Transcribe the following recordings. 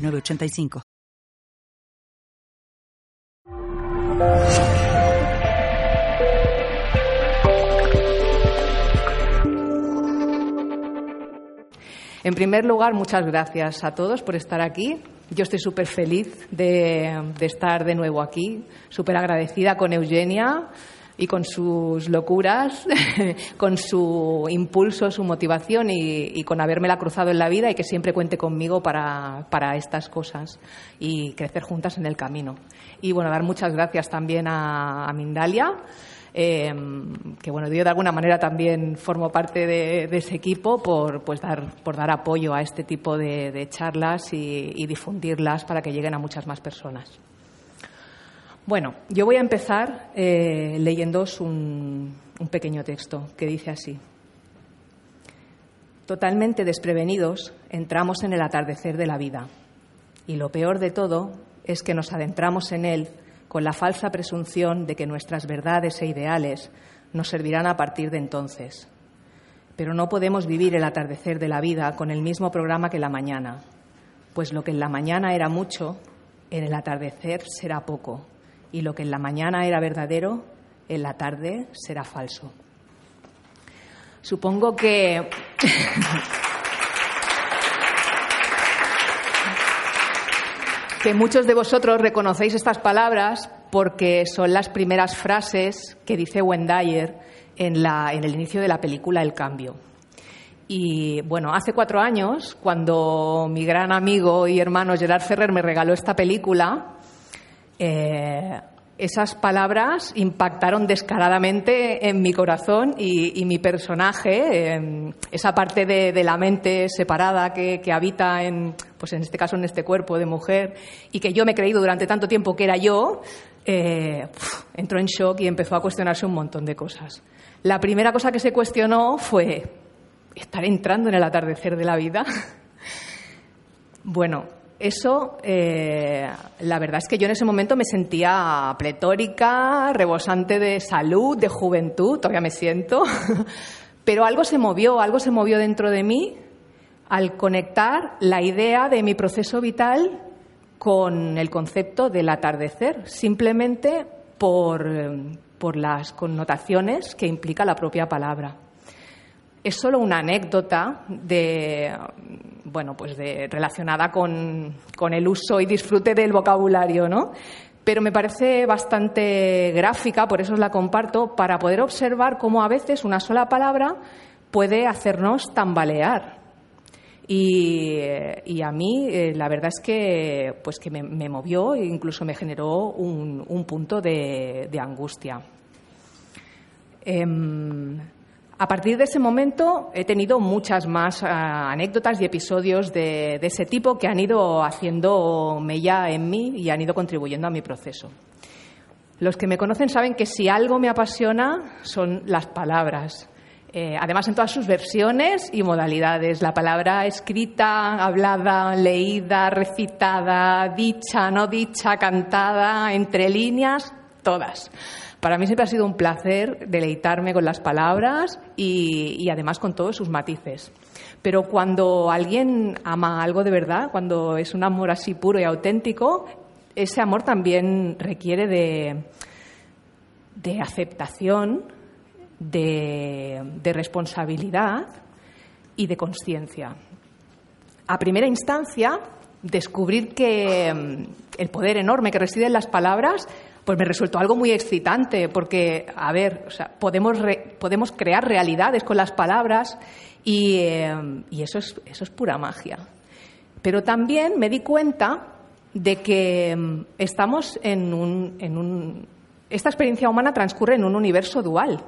985. En primer lugar, muchas gracias a todos por estar aquí. Yo estoy súper feliz de, de, estar de nuevo aquí, súper agradecida con Eugenia y con sus locuras, con su impulso, su motivación y, y, con habérmela cruzado en la vida y que siempre cuente conmigo para, para, estas cosas y crecer juntas en el camino. Y bueno, dar muchas gracias también a, Mindalia. Eh, que bueno, yo de alguna manera también formo parte de, ese equipo por, pues dar, por dar apoyo a este tipo de, charlas y difundirlas para que lleguen a muchas más personas. Bueno, yo voy a empezar eh, leyéndoos un, un pequeño texto que dice así. Totalmente desprevenidos, entramos en el atardecer de la vida. Y lo peor de todo es que nos adentramos en él con la falsa presunción de que nuestras verdades e ideales nos servirán a partir de entonces. Pero no podemos vivir el atardecer de la vida con el mismo programa que la mañana, pues lo que en la mañana era mucho, en el atardecer será poco y lo que en la mañana era verdadero, en la tarde será falso. Supongo que. que muchos de vosotros reconocéis estas palabras porque son las primeras frases que dice Wendayer en, la, en el inicio de la película El Cambio. Y bueno, hace cuatro años, cuando mi gran amigo y hermano Gerard Ferrer me regaló esta película, eh, esas palabras impactaron descaradamente en mi corazón y, y mi personaje, eh, esa parte de, de, la mente separada que, que, habita en, pues en este caso en este cuerpo de mujer y que yo me he creído durante tanto tiempo que era yo, eh, entró en shock y empezó a cuestionarse un montón de cosas. La primera cosa que se cuestionó fue, ¿estar entrando en el atardecer de la vida? bueno, eso, eh, la verdad es que yo en ese momento me sentía pletórica, rebosante de salud, de juventud, todavía me siento, pero algo se movió, algo se movió dentro de mí al conectar la idea de mi proceso vital con el concepto del atardecer, simplemente por, por las connotaciones que implica la propia palabra. Es solo una anécdota de, bueno, pues de, relacionada con, con, el uso y disfrute del vocabulario, ¿no? Pero me parece bastante gráfica, por eso os la comparto, para poder observar cómo a veces una sola palabra puede hacernos tambalear. Y, y a mí eh, la verdad es que, pues que me, movió e incluso me generó un, un punto de, angustia. Eh, a partir de ese momento he tenido muchas más uh, anécdotas y episodios de, de, ese tipo que han ido haciendo mella en mí y han ido contribuyendo a mi proceso. Los que me conocen saben que si algo me apasiona son las palabras. Eh, además, en todas sus versiones y modalidades. La palabra escrita, hablada, leída, recitada, dicha, no dicha, cantada, entre líneas, todas. Para mí siempre ha sido un placer deleitarme con las palabras y, además con todos sus matices. Pero cuando alguien ama algo de verdad, cuando es un amor así puro y auténtico, ese amor también requiere de, de aceptación, de, de responsabilidad y de conciencia. A primera instancia, descubrir que mm, el poder enorme que reside en las palabras pues me resultó algo muy excitante, porque, a ver, podemos, re, podemos crear realidades con las palabras y, eh, y eso, es, eso es pura magia. Pero también me di cuenta de que mm, estamos en un, en un. Esta experiencia humana transcurre en un universo dual.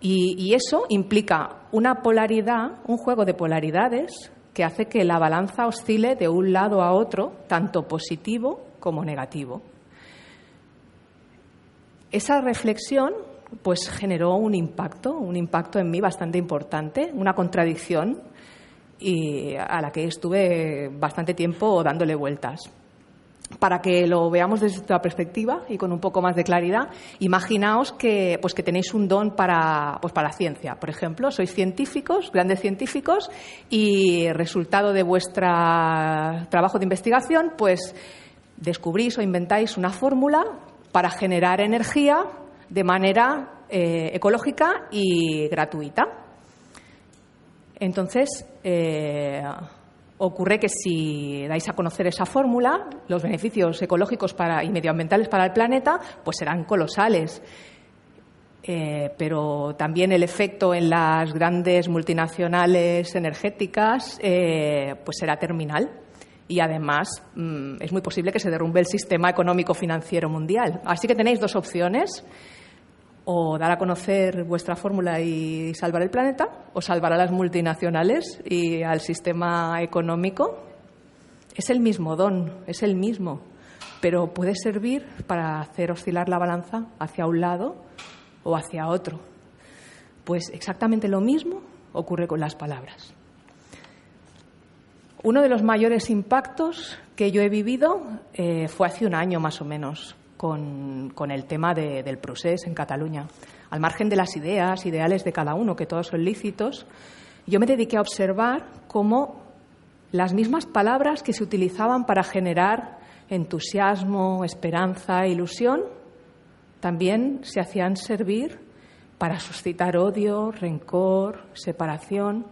Y eso implica una polaridad, un juego de polaridades que hace que la balanza oscile de un lado a otro, tanto positivo como negativo. Esa reflexión pues generó un impacto, un impacto en mí bastante importante, una contradicción a la que estuve bastante tiempo dándole vueltas. Para que lo veamos desde otra perspectiva y con un poco más de claridad, imaginaos que, pues que tenéis un don para, pues para la ciencia. Por ejemplo, sois científicos, grandes científicos, y resultado de vuestro trabajo de investigación, pues descubrís o inventáis una fórmula para generar energía de manera eh, ecológica y gratuita. Entonces, eh, ocurre que si dais a conocer esa fórmula, los beneficios ecológicos y medioambientales para el planeta pues serán colosales. Eh, pero también el efecto en las grandes multinacionales energéticas pues será terminal y además mm, es muy posible que se derrumbe el sistema económico financiero mundial. Así que tenéis dos opciones o dar a conocer vuestra fórmula y salvar el planeta, o salvar a las multinacionales y al sistema económico. Es el mismo don, es el mismo, pero puede servir para hacer oscilar la balanza hacia un lado o hacia otro. Pues exactamente lo mismo ocurre con las palabras. Uno de los mayores impactos que yo he vivido eh, fue hace un año más o menos, con, el tema del procés en Cataluña. Al margen de las ideas, ideales de cada uno, que todos son lícitos, yo me dediqué a observar cómo las mismas palabras que se utilizaban para generar entusiasmo, esperanza, ilusión, también se hacían servir para suscitar odio, rencor, separación.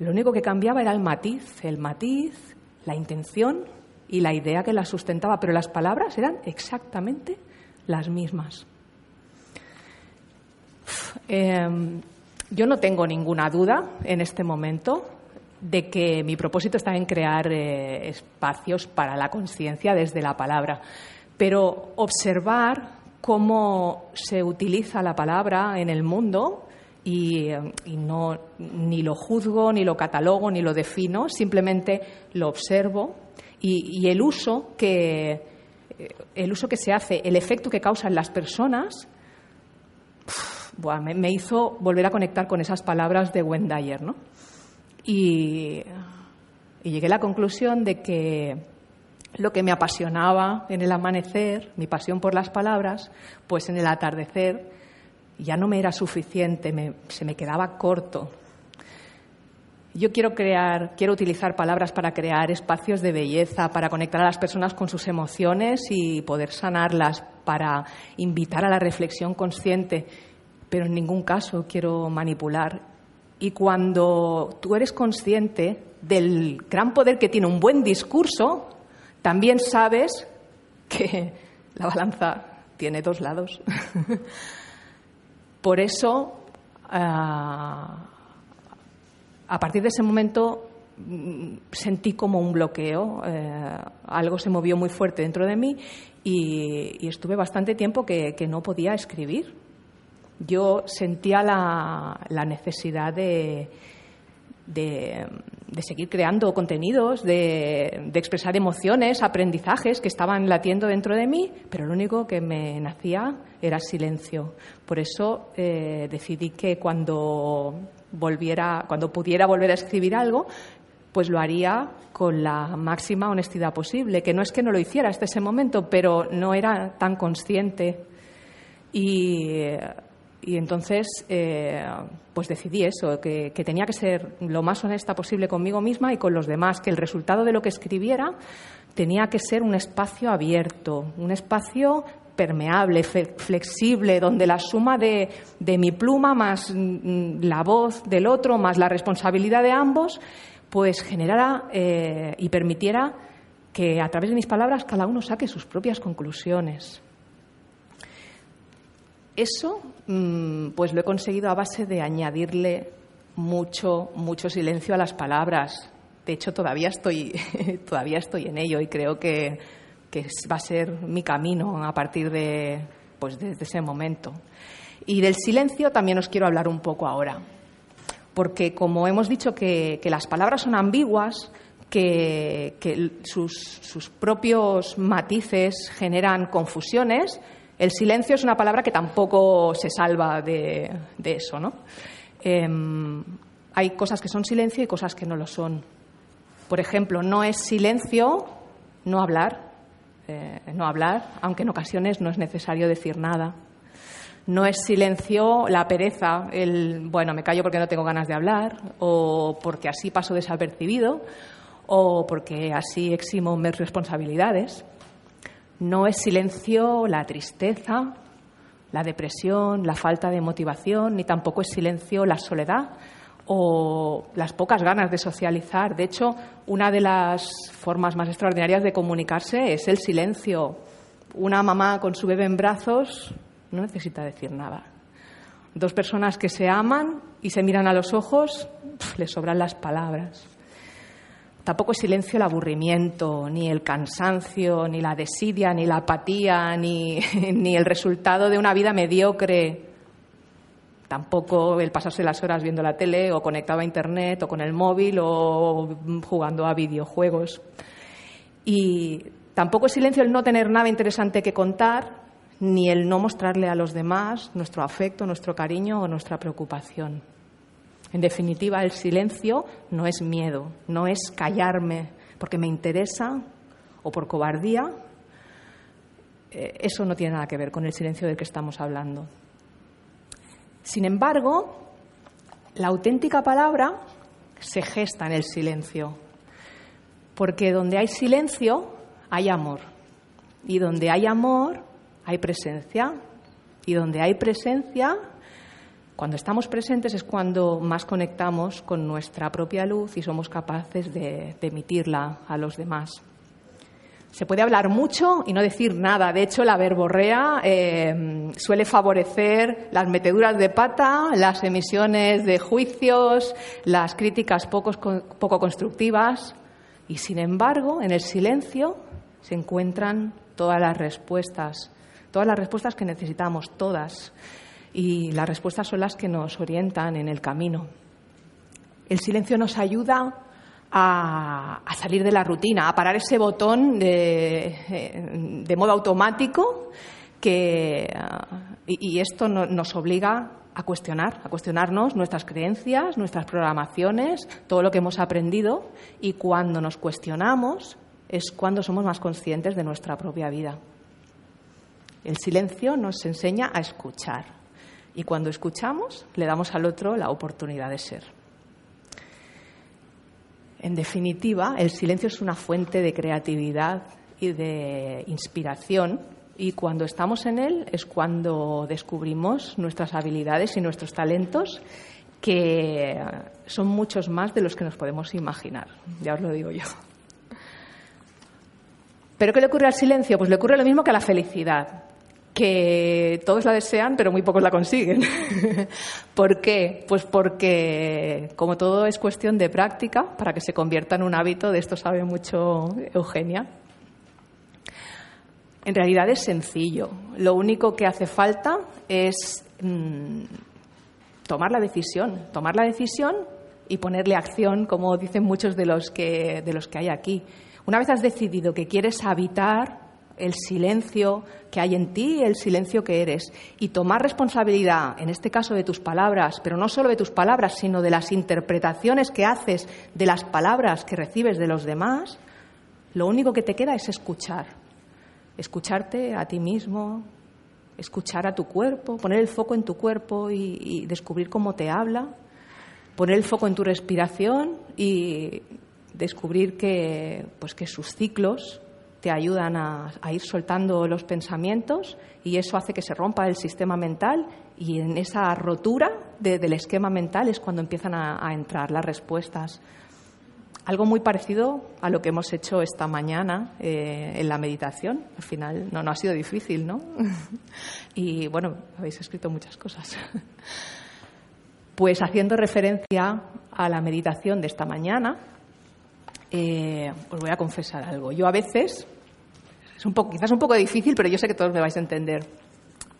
Lo único que cambiaba era el matiz, el matiz, la intención y la idea que la sustentaba, pero las palabras eran exactamente las mismas. Em, yo no tengo ninguna duda en este momento de que mi propósito está en crear eh, espacios para la conciencia desde la palabra, pero observar cómo se utiliza la palabra en el mundo y, y, no ni lo juzgo, ni lo catalogo, ni lo defino, simplemente lo observo y, el uso que el uso que se hace, el efecto que causa en las personas, me, hizo volver a conectar con esas palabras de Wendayer, ¿no? Y, y llegué a la conclusión de que lo que me apasionaba en el amanecer, mi pasión por las palabras, pues en el atardecer ya no me era suficiente, se me quedaba corto. Yo quiero crear, quiero utilizar palabras para crear espacios de belleza, para conectar a las personas con sus emociones y poder sanarlas, para invitar a la reflexión consciente, pero en ningún caso quiero manipular. Y cuando tú eres consciente del gran poder que tiene un buen discurso, también sabes que la balanza tiene dos lados. Por eso, ah, a partir de ese momento mm, sentí como un bloqueo, eh, algo se movió muy fuerte dentro de mí y, estuve bastante tiempo que, no podía escribir. Yo sentía la, necesidad de, de, seguir creando contenidos, de, expresar emociones, aprendizajes que estaban latiendo dentro de mí, pero lo único que me nacía era silencio. Por eso eh, decidí que cuando volviera, cuando pudiera volver a escribir algo, pues lo haría con la máxima honestidad posible, que no es que no lo hiciera hasta ese momento, pero no era tan consciente. Y, entonces, eh, pues decidí eso, que, tenía que ser lo más honesta posible conmigo misma y con los demás, que el resultado de lo que escribiera tenía que ser un espacio abierto, un espacio permeable, flexible, donde la suma de, mi pluma más mm, la voz del otro, más la responsabilidad de ambos, pues generara eh, y permitiera que a través de mis palabras cada uno saque sus propias conclusiones. Eso, mm, pues lo he conseguido a base de añadirle mucho, mucho silencio a las palabras. De hecho, todavía estoy, todavía estoy en ello y creo que que va a ser mi camino a partir de, pues, ese momento. Y del silencio también os quiero hablar un poco ahora. porque como hemos dicho que, las palabras son ambiguas, que, sus, propios matices generan confusiones, el silencio es una palabra que tampoco se salva de, eso. ¿no? Em, hay cosas que son silencio y cosas que no lo son. Por ejemplo, no es silencio no hablar, eh, no hablar, aunque en ocasiones no es necesario decir nada. No es silencio la pereza, el, bueno, me callo porque no tengo ganas de hablar, o porque así paso desapercibido, o porque así eximo mis responsabilidades. No es silencio la tristeza, la depresión, la falta de motivación, ni tampoco es silencio la soledad o las pocas ganas de socializar. De hecho, una de las formas más extraordinarias de comunicarse es el silencio. Una mamá con su bebé en brazos no necesita decir nada. Dos personas que se aman y se miran a los ojos, les sobran las palabras. Tampoco es silencio el aburrimiento, ni el cansancio, ni la desidia, ni la apatía, ni, ni el resultado de una vida mediocre. Tampoco el pasarse las horas viendo la tele o conectado a Internet o con el móvil o jugando a videojuegos. Y tampoco es silencio el no tener nada interesante que contar ni el no mostrarle a los demás nuestro afecto, nuestro cariño o nuestra preocupación. En definitiva, el silencio no es miedo, no es callarme porque me interesa o por cobardía. Eh, eso no tiene nada que ver con el silencio del que estamos hablando. Sin embargo, la auténtica palabra se gesta en el silencio, porque donde hay silencio hay amor, y donde hay amor hay presencia. Y donde hay presencia, cuando estamos presentes es cuando más conectamos con nuestra propia luz y somos capaces de, emitirla a los demás. Se puede hablar mucho y no decir nada. De hecho, la verborrea eh, suele favorecer las meteduras de pata, las emisiones de juicios, las críticas poco constructivas. Y sin embargo, en el silencio se encuentran todas las respuestas todas las respuestas que necesitamos, todas. Y las respuestas son las que nos orientan en el camino. El silencio nos ayuda a, salir de la rutina, a parar ese botón de, de modo automático que, y, esto nos obliga a cuestionar, a cuestionarnos nuestras creencias, nuestras programaciones, todo lo que hemos aprendido y cuando nos cuestionamos es cuando somos más conscientes de nuestra propia vida. El silencio nos enseña a escuchar y cuando escuchamos le damos al otro la oportunidad de ser. En definitiva, el silencio es una fuente de creatividad y de inspiración y cuando estamos en él es cuando descubrimos nuestras habilidades y nuestros talentos que son muchos más de los que nos podemos imaginar. Ya os lo digo yo. ¿Pero qué le ocurre al silencio? Pues le ocurre lo mismo que a la felicidad que todos la desean, pero muy pocos la consiguen. ¿Por qué? Pues porque, como todo es cuestión de práctica, para que se convierta en un hábito, de esto sabe mucho Eugenia. En realidad es sencillo. Lo único que hace falta es mm, tomar la decisión, tomar la decisión y ponerle acción, como dicen muchos de los que, de los que hay aquí. Una vez has decidido que quieres habitar el silencio que hay en ti, el silencio que eres, y tomar responsabilidad, en este caso de tus palabras, pero no solo de tus palabras, sino de las interpretaciones que haces de las palabras que recibes de los demás, lo único que te queda es escuchar. Escucharte a ti mismo, escuchar a tu cuerpo, poner el foco en tu cuerpo y, descubrir cómo te habla, poner el foco en tu respiración y descubrir que, pues que sus ciclos te ayudan a, ir soltando los pensamientos y eso hace que se rompa el sistema mental y en esa rotura del esquema mental es cuando empiezan a, entrar las respuestas. Algo muy parecido a lo que hemos hecho esta mañana eh, en la meditación. Al final no, ha sido difícil, ¿no? y bueno, habéis escrito muchas cosas. pues haciendo referencia a la meditación de esta mañana, eh, os voy a confesar algo. Yo a veces es un poco, un poco difícil, pero yo sé que todos me vais a entender.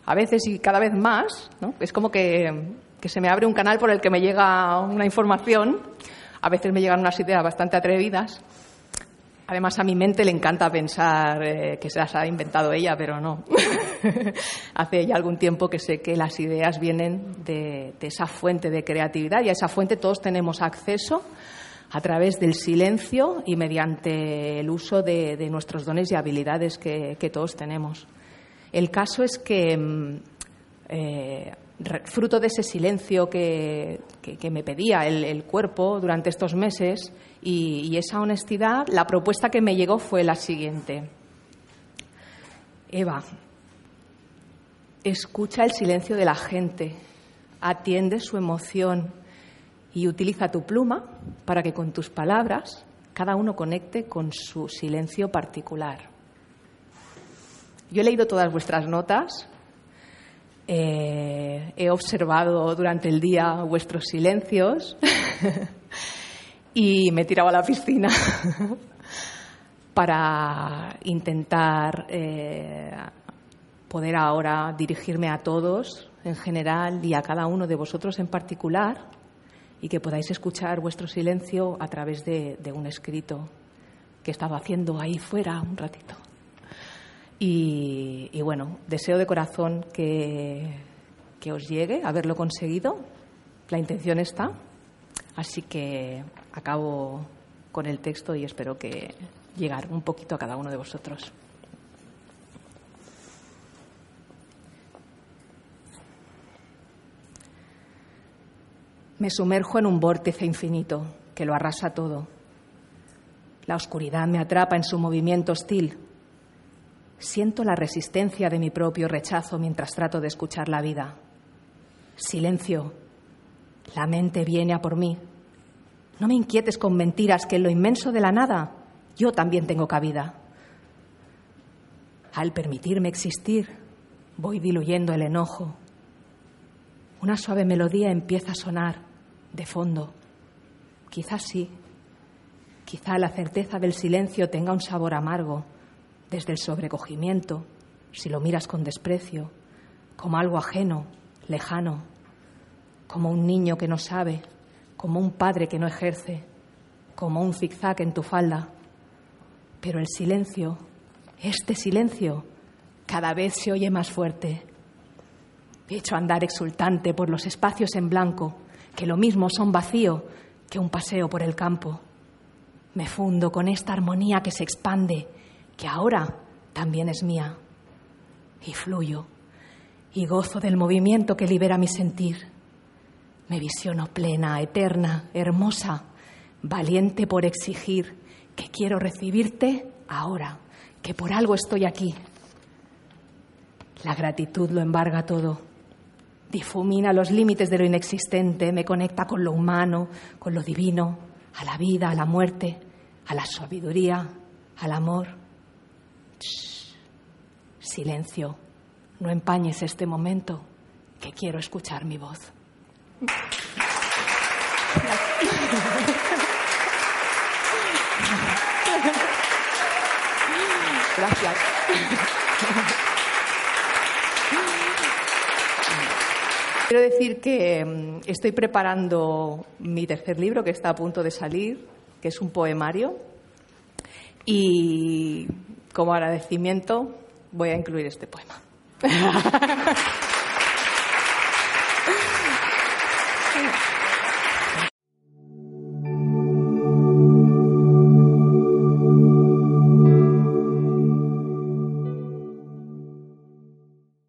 A veces y cada vez más, ¿no? es como que, que se me abre un canal por el que me llega una información. A veces me llegan unas ideas bastante atrevidas. Además, a mi mente le encanta pensar eh, que se las ha inventado ella, pero no. Hace ya algún tiempo que sé que las ideas vienen de, esa fuente de creatividad y a esa fuente todos tenemos acceso a través del silencio y mediante el uso de, nuestros dones y habilidades que, todos tenemos. El caso es que, mm, eh, fruto de ese silencio que, me pedía el, cuerpo durante estos meses y, esa honestidad, la propuesta que me llegó fue la siguiente. Eva, escucha el silencio de la gente, atiende su emoción y utiliza tu pluma para que con tus palabras cada uno conecte con su silencio particular. Yo he leído todas vuestras notas, eh, he observado durante el día vuestros silencios y me he tirado a la piscina para intentar eh, poder ahora dirigirme a todos en general y a cada uno de vosotros en particular y que podáis escuchar vuestro silencio a través de, un escrito que estaba haciendo ahí fuera un ratito. Y, bueno, deseo de corazón que, que os llegue haberlo conseguido. La intención está. Así que acabo con el texto y espero que llegar un poquito a cada uno de vosotros. Me sumerjo en un vórtice infinito que lo arrasa todo. La oscuridad me atrapa en su movimiento hostil. Siento la resistencia de mi propio rechazo mientras trato de escuchar la vida. Silencio. La mente viene a por mí. No me inquietes con mentiras que en lo inmenso de la nada yo también tengo cabida. Al permitirme existir, voy diluyendo el enojo. Una suave melodía empieza a sonar de fondo. Quizás sí, quizá la certeza del silencio tenga un sabor amargo, desde el sobrecogimiento, si lo miras con desprecio, como algo ajeno, lejano, como un niño que no sabe, como un padre que no ejerce, como un zigzag en tu falda. Pero el silencio, este silencio, cada vez se oye más fuerte. He hecho andar exultante por los espacios en blanco, que lo mismo son vacío que un paseo por el campo. Me fundo con esta armonía que se expande, que ahora también es mía. Y fluyo, y gozo del movimiento que libera mi sentir. Me visiono plena, eterna, hermosa, valiente por exigir que quiero recibirte ahora, que por algo estoy aquí. La gratitud lo embarga todo difumina los límites de lo inexistente, me conecta con lo humano, con lo divino, a la vida, a la muerte, a la sabiduría, al amor. Silencio, no empañes este momento, que quiero escuchar mi voz. Gracias. Quiero decir que mm, estoy preparando mi tercer libro que está a punto de salir, que es un poemario, y como agradecimiento voy a incluir este poema.